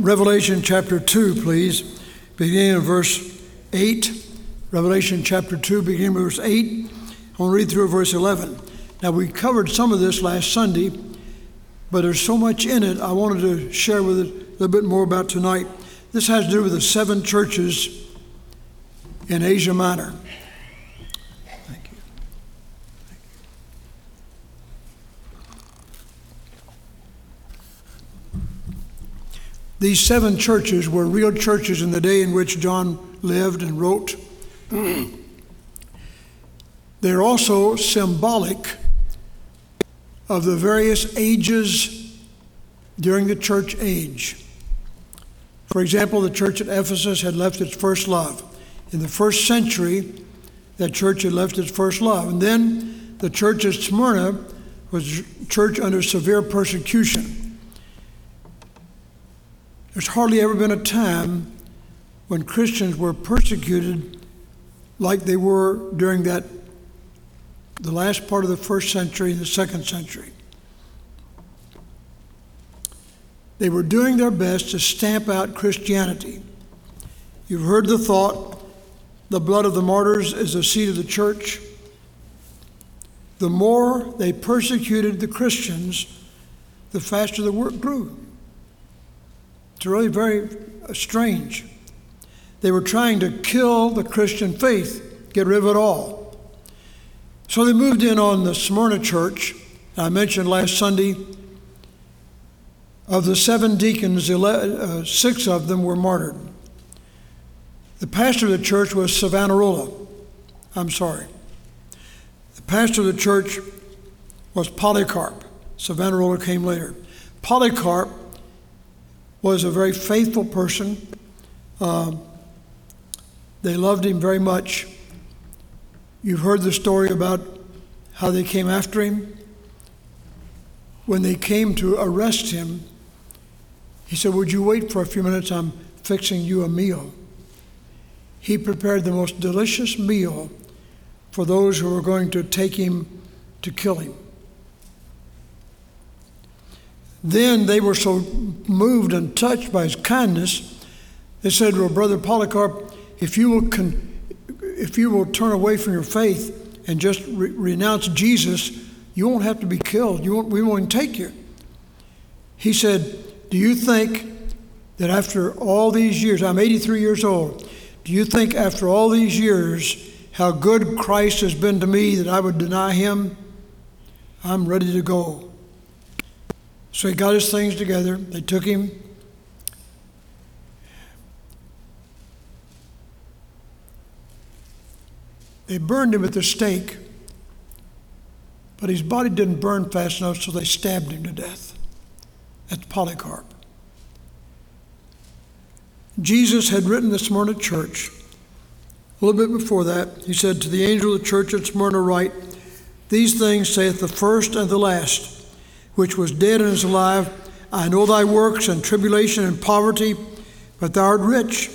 Revelation chapter 2, please, beginning in verse 8. Revelation chapter 2, beginning verse 8. I want to read through verse 11. Now, we covered some of this last Sunday, but there's so much in it I wanted to share with it a little bit more about tonight. This has to do with the seven churches in Asia Minor. These seven churches were real churches in the day in which John lived and wrote. They're also symbolic of the various ages during the church age. For example, the church at Ephesus had left its first love. In the first century, that church had left its first love. And then the church at Smyrna was a church under severe persecution. There's hardly ever been a time when Christians were persecuted like they were during that the last part of the first century and the second century. They were doing their best to stamp out Christianity. You've heard the thought the blood of the martyrs is the seed of the church. The more they persecuted the Christians, the faster the work grew. It's really very strange. They were trying to kill the Christian faith, get rid of it all. So they moved in on the Smyrna church. I mentioned last Sunday of the seven deacons, uh, six of them were martyred. The pastor of the church was Savonarola. I'm sorry. The pastor of the church was Polycarp. Savonarola came later. Polycarp was a very faithful person. Um, they loved him very much. You've heard the story about how they came after him. When they came to arrest him, he said, Would you wait for a few minutes? I'm fixing you a meal. He prepared the most delicious meal for those who were going to take him to kill him. Then they were so moved and touched by his kindness, they said, Well, Brother Polycarp, if you will, con- if you will turn away from your faith and just re- renounce Jesus, you won't have to be killed. You won't, we won't take you. He said, Do you think that after all these years, I'm 83 years old, do you think after all these years, how good Christ has been to me that I would deny him? I'm ready to go. So he got his things together. They took him. They burned him at the stake, but his body didn't burn fast enough, so they stabbed him to death. That's Polycarp. Jesus had written the Smyrna church. A little bit before that, he said, To the angel of the church at Smyrna, write, These things saith the first and the last which was dead and is alive. I know thy works and tribulation and poverty, but thou art rich.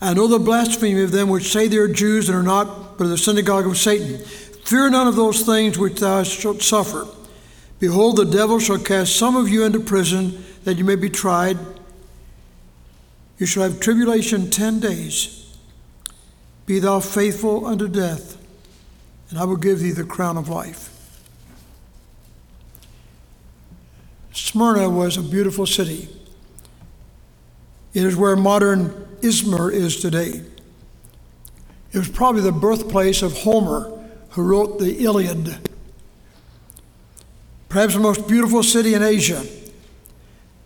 I know the blasphemy of them which say they are Jews and are not, but are the synagogue of Satan. Fear none of those things which thou shalt suffer. Behold, the devil shall cast some of you into prison that you may be tried. You shall have tribulation ten days. Be thou faithful unto death, and I will give thee the crown of life. Smyrna was a beautiful city. It is where modern Izmir is today. It was probably the birthplace of Homer, who wrote the Iliad. Perhaps the most beautiful city in Asia.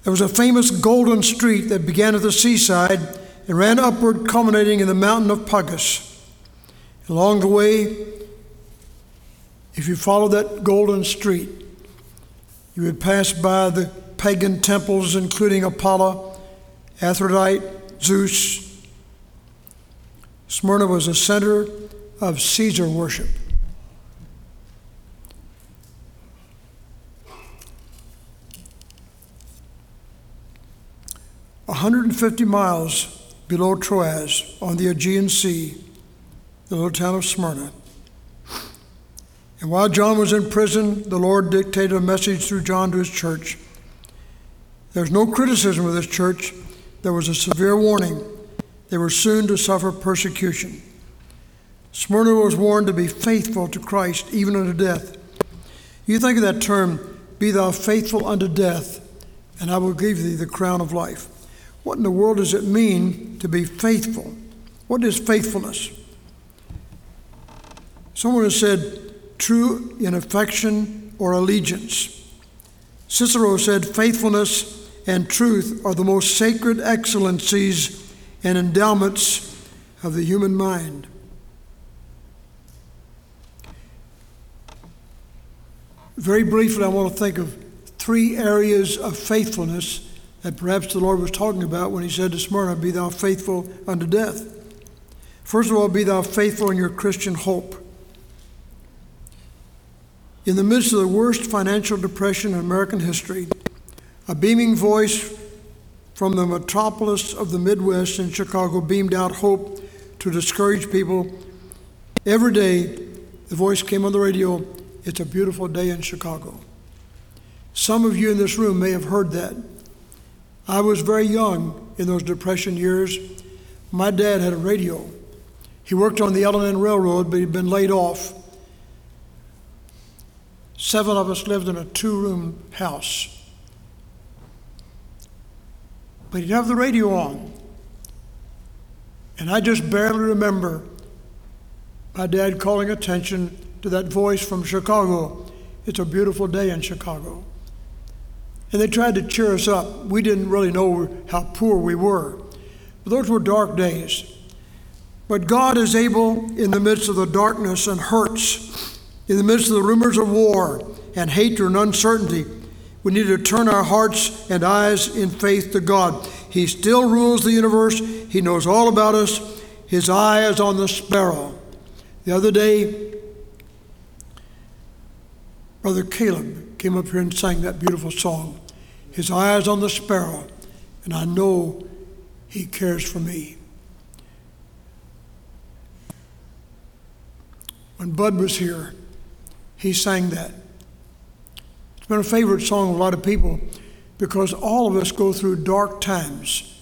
There was a famous golden street that began at the seaside and ran upward, culminating in the mountain of Pagus. Along the way, if you follow that golden street, you would pass by the pagan temples, including Apollo, Aphrodite, Zeus. Smyrna was a center of Caesar worship. A 150 miles below Troas on the Aegean Sea, the little town of Smyrna, and while John was in prison, the Lord dictated a message through John to his church. There's no criticism of this church. There was a severe warning. They were soon to suffer persecution. Smyrna was warned to be faithful to Christ even unto death. You think of that term, be thou faithful unto death, and I will give thee the crown of life. What in the world does it mean to be faithful? What is faithfulness? Someone has said, true in affection or allegiance. Cicero said, faithfulness and truth are the most sacred excellencies and endowments of the human mind. Very briefly, I want to think of three areas of faithfulness that perhaps the Lord was talking about when He said to Smyrna, Be thou faithful unto death. First of all, be thou faithful in your Christian hope. In the midst of the worst financial depression in American history, a beaming voice from the metropolis of the Midwest in Chicago beamed out hope to discourage people. Every day, the voice came on the radio it's a beautiful day in Chicago. Some of you in this room may have heard that. I was very young in those Depression years. My dad had a radio. He worked on the L&N Railroad, but he'd been laid off. Seven of us lived in a two room house. But he'd have the radio on. And I just barely remember my dad calling attention to that voice from Chicago. It's a beautiful day in Chicago. And they tried to cheer us up. We didn't really know how poor we were. But those were dark days. But God is able, in the midst of the darkness and hurts, in the midst of the rumors of war and hatred and uncertainty, we need to turn our hearts and eyes in faith to God. He still rules the universe, He knows all about us. His eye is on the sparrow. The other day, Brother Caleb came up here and sang that beautiful song. His eye is on the sparrow, and I know he cares for me. When Bud was here, he sang that. It's been a favorite song of a lot of people because all of us go through dark times,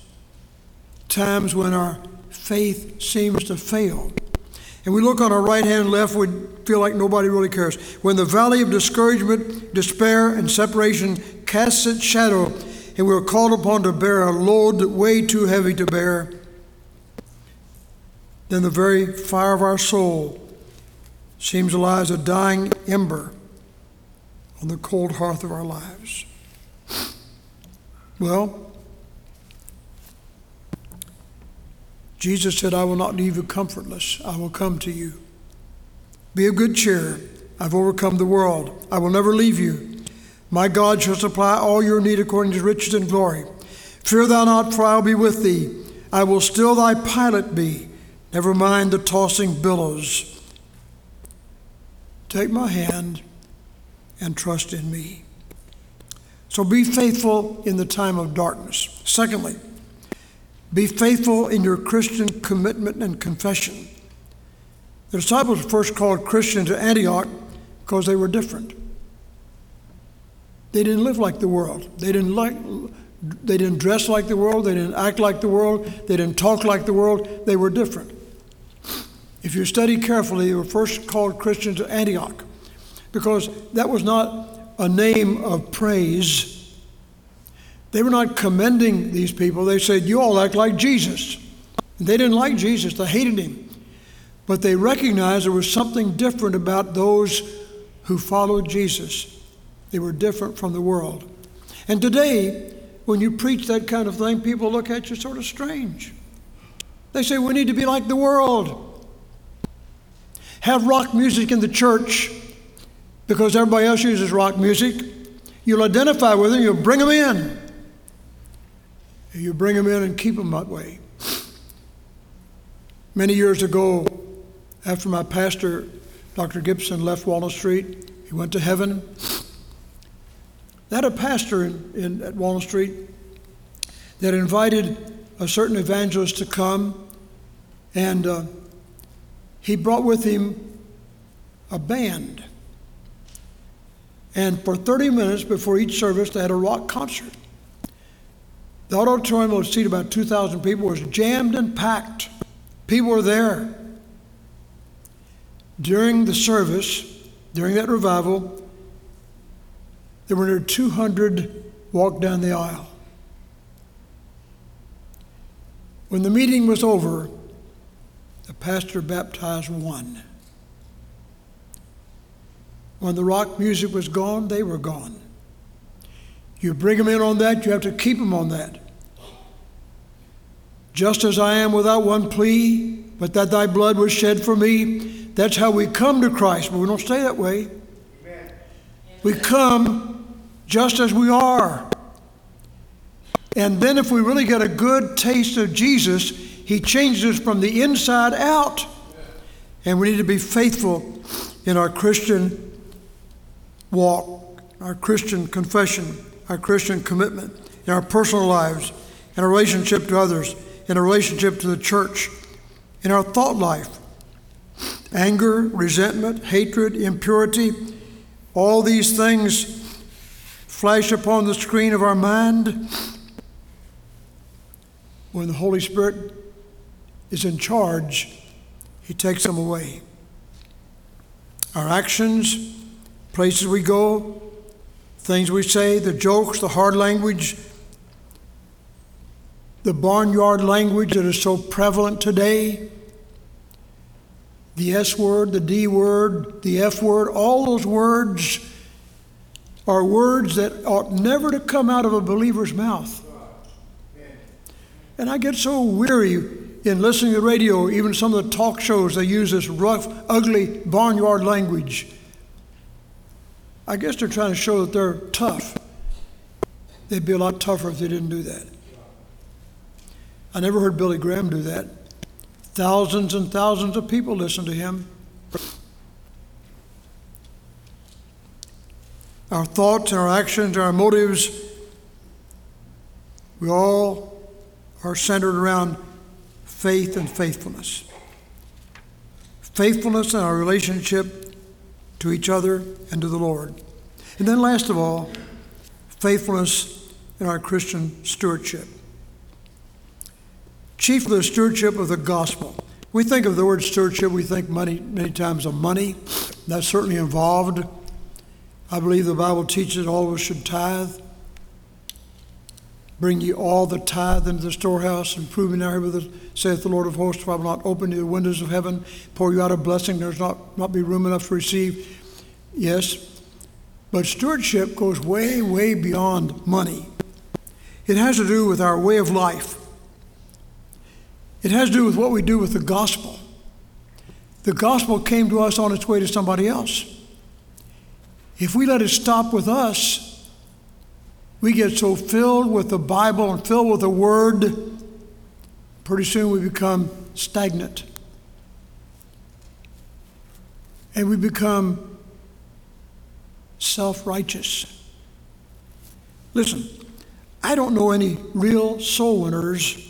times when our faith seems to fail and we look on our right hand and left, we feel like nobody really cares. When the valley of discouragement, despair, and separation casts its shadow, and we're called upon to bear a load way too heavy to bear, then the very fire of our soul seems to lie as a dying ember on the cold hearth of our lives. Well, Jesus said, I will not leave you comfortless. I will come to you. Be of good cheer. I've overcome the world. I will never leave you. My God shall supply all your need according to riches and glory. Fear thou not, for I will be with thee. I will still thy pilot be. Never mind the tossing billows. Take my hand and trust in me. So be faithful in the time of darkness. Secondly, be faithful in your Christian commitment and confession. The disciples were first called Christians at Antioch because they were different. They didn't live like the world. They didn't like they didn't dress like the world, they didn't act like the world, they didn't talk like the world, they were different. If you study carefully, they were first called Christians at Antioch because that was not a name of praise they were not commending these people. They said, You all act like Jesus. They didn't like Jesus, they hated him. But they recognized there was something different about those who followed Jesus. They were different from the world. And today, when you preach that kind of thing, people look at you sort of strange. They say, We need to be like the world. Have rock music in the church because everybody else uses rock music. You'll identify with them, you'll bring them in. You bring them in and keep them that way. Many years ago, after my pastor, Dr. Gibson, left Walnut Street, he went to heaven. They had a pastor in, in, at Walnut Street that invited a certain evangelist to come, and uh, he brought with him a band. And for 30 minutes before each service, they had a rock concert. The auditorium will seat about 2,000 people was jammed and packed. People were there. During the service, during that revival, there were near 200 walked down the aisle. When the meeting was over, the pastor baptized one. When the rock music was gone, they were gone. You bring them in on that, you have to keep them on that. Just as I am without one plea, but that thy blood was shed for me. That's how we come to Christ, but we don't stay that way. Amen. We come just as we are. And then, if we really get a good taste of Jesus, He changes us from the inside out. And we need to be faithful in our Christian walk, our Christian confession, our Christian commitment, in our personal lives, in our relationship to others, in our relationship to the church, in our thought life. Anger, resentment, hatred, impurity, all these things flash upon the screen of our mind when the Holy Spirit is in charge, He takes them away. Our actions, places we go, things we say, the jokes, the hard language, the barnyard language that is so prevalent today, the S word, the D word, the F word, all those words are words that ought never to come out of a believer's mouth. And I get so weary in listening to the radio, even some of the talk shows, they use this rough, ugly barnyard language. I guess they're trying to show that they're tough. They'd be a lot tougher if they didn't do that. I never heard Billy Graham do that. Thousands and thousands of people listen to him. Our thoughts and our actions, our motives, we all are centered around faith and faithfulness. Faithfulness in our relationship to each other and to the Lord. And then, last of all, faithfulness in our Christian stewardship. Chiefly the stewardship of the gospel. We think of the word stewardship, we think money, many times of money. That's certainly involved. I believe the Bible teaches that all of us should tithe. Bring ye all the tithe into the storehouse, and prove me now here saith the Lord of hosts, if I will not open the windows of heaven, pour you out a blessing, there's not, not be room enough to receive. Yes, but stewardship goes way, way beyond money. It has to do with our way of life. It has to do with what we do with the gospel. The gospel came to us on its way to somebody else. If we let it stop with us, we get so filled with the Bible and filled with the Word, pretty soon we become stagnant. And we become self righteous. Listen, I don't know any real soul winners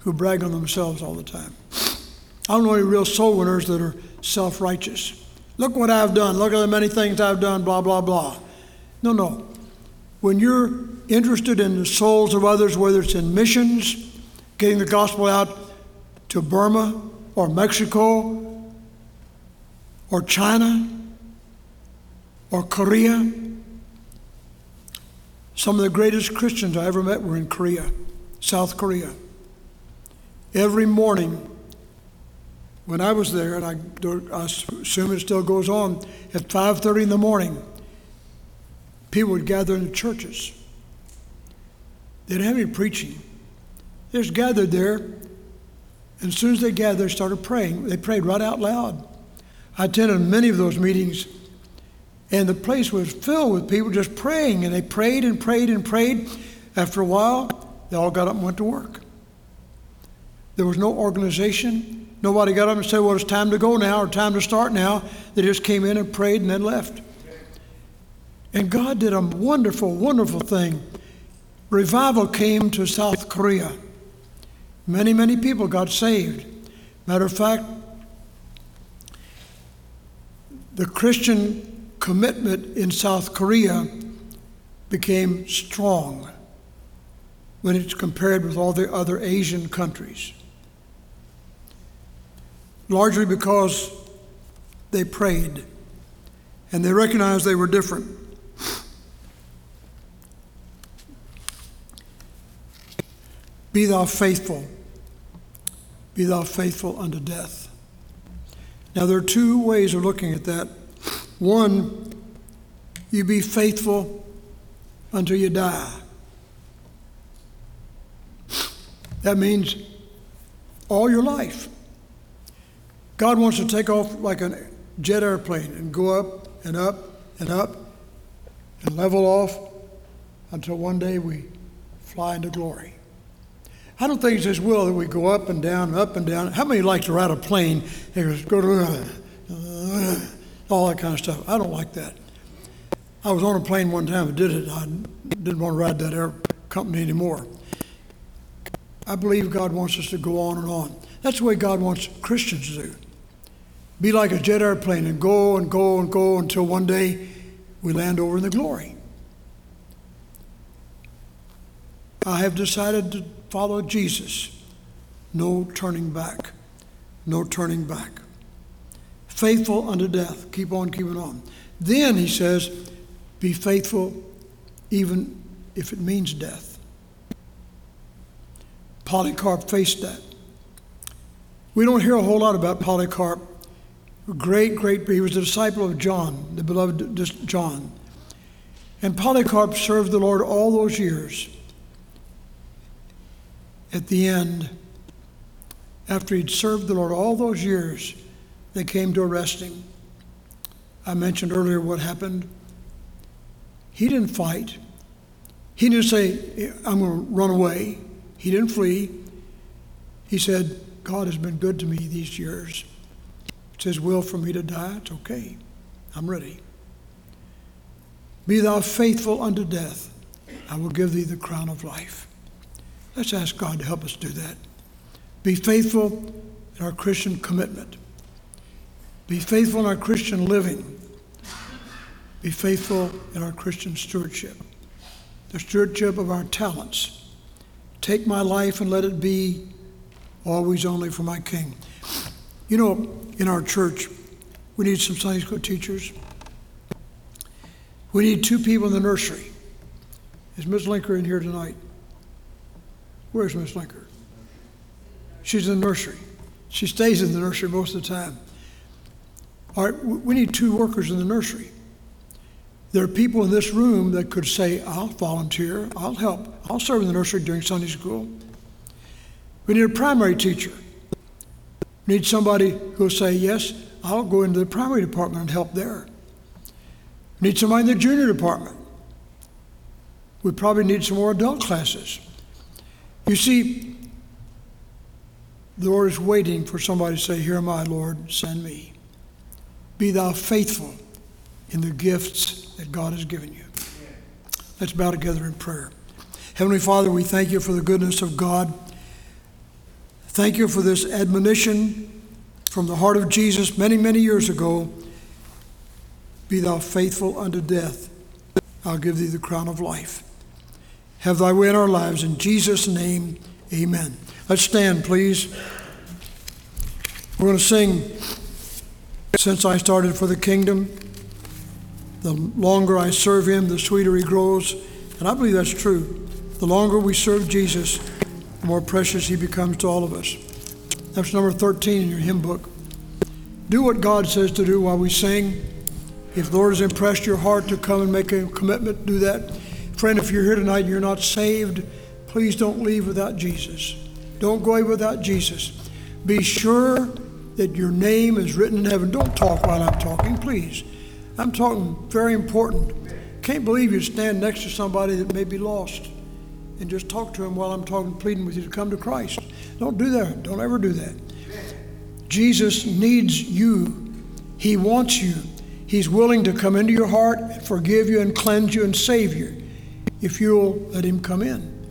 who brag on themselves all the time. I don't know any real soul winners that are self righteous. Look what I've done. Look at the many things I've done, blah, blah, blah. No, no. When you're interested in the souls of others, whether it's in missions, getting the gospel out to Burma or Mexico or China or Korea, some of the greatest Christians I ever met were in Korea, South Korea. Every morning, when I was there, and I, I assume it still goes on, at 5:30 in the morning, people would gather in the churches. They didn't have any preaching. They just gathered there. And as soon as they gathered, they started praying. They prayed right out loud. I attended many of those meetings, and the place was filled with people just praying. And they prayed and prayed and prayed. After a while, they all got up and went to work. There was no organization. Nobody got up and said, Well, it's time to go now or time to start now. They just came in and prayed and then left. And God did a wonderful, wonderful thing. Revival came to South Korea. Many, many people got saved. Matter of fact, the Christian commitment in South Korea became strong. when it's compared with all the other Asian countries. Largely because they prayed and they recognized they were different. Be thou faithful, be thou faithful unto death. Now, there are two ways of looking at that. One, you be faithful until you die. That means all your life. God wants to take off like a jet airplane and go up and up and up and level off until one day we fly into glory. I don't think it's His will that we go up and down up and down. How many like to ride a plane and go to uh, all that kind of stuff? I don't like that. I was on a plane one time and did it. I didn't want to ride that air company anymore. I believe God wants us to go on and on. That's the way God wants Christians to do. Be like a jet airplane and go and go and go until one day we land over in the glory. I have decided to follow Jesus. No turning back. No turning back. Faithful unto death. Keep on keeping on. Then he says, be faithful even if it means death. Polycarp faced that. We don't hear a whole lot about Polycarp. Great, great, he was a disciple of John, the beloved John. And Polycarp served the Lord all those years at the end, after he'd served the Lord all those years, they came to arrest him. I mentioned earlier what happened. He didn't fight. He didn't say, I'm going to run away. He didn't flee. He said, God has been good to me these years. It's His will for me to die. It's okay. I'm ready. Be thou faithful unto death. I will give thee the crown of life. Let's ask God to help us do that. Be faithful in our Christian commitment. Be faithful in our Christian living. Be faithful in our Christian stewardship, the stewardship of our talents. Take my life and let it be always only for my King. You know, in our church, we need some Sunday school teachers. We need two people in the nursery. Is Ms. Linker in here tonight? Where's Miss Linker? She's in the nursery. She stays in the nursery most of the time. All right, we need two workers in the nursery. There are people in this room that could say, I'll volunteer, I'll help, I'll serve in the nursery during Sunday school. We need a primary teacher. We need somebody who'll say, Yes, I'll go into the primary department and help there. We need somebody in the junior department. We probably need some more adult classes. You see, the Lord is waiting for somebody to say, Here am I, Lord, send me. Be thou faithful in the gifts that God has given you. Let's bow together in prayer. Heavenly Father, we thank you for the goodness of God. Thank you for this admonition from the heart of Jesus many, many years ago. Be thou faithful unto death. I'll give thee the crown of life. Have thy way in our lives. In Jesus' name, amen. Let's stand, please. We're going to sing Since I Started for the Kingdom. The longer I serve him, the sweeter he grows. And I believe that's true. The longer we serve Jesus, the more precious he becomes to all of us. That's number 13 in your hymn book. Do what God says to do while we sing. If the Lord has impressed your heart to come and make a commitment, do that. Friend, if you're here tonight and you're not saved, please don't leave without Jesus. Don't go away without Jesus. Be sure that your name is written in heaven. Don't talk while I'm talking, please. I'm talking very important. Can't believe you stand next to somebody that may be lost and just talk to him while I'm talking, pleading with you to come to Christ. Don't do that. Don't ever do that. Jesus needs you. He wants you. He's willing to come into your heart, forgive you, and cleanse you and save you if you'll let Him come in.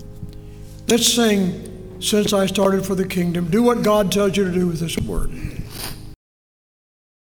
Let's sing, Since I Started for the Kingdom. Do what God tells you to do with this word.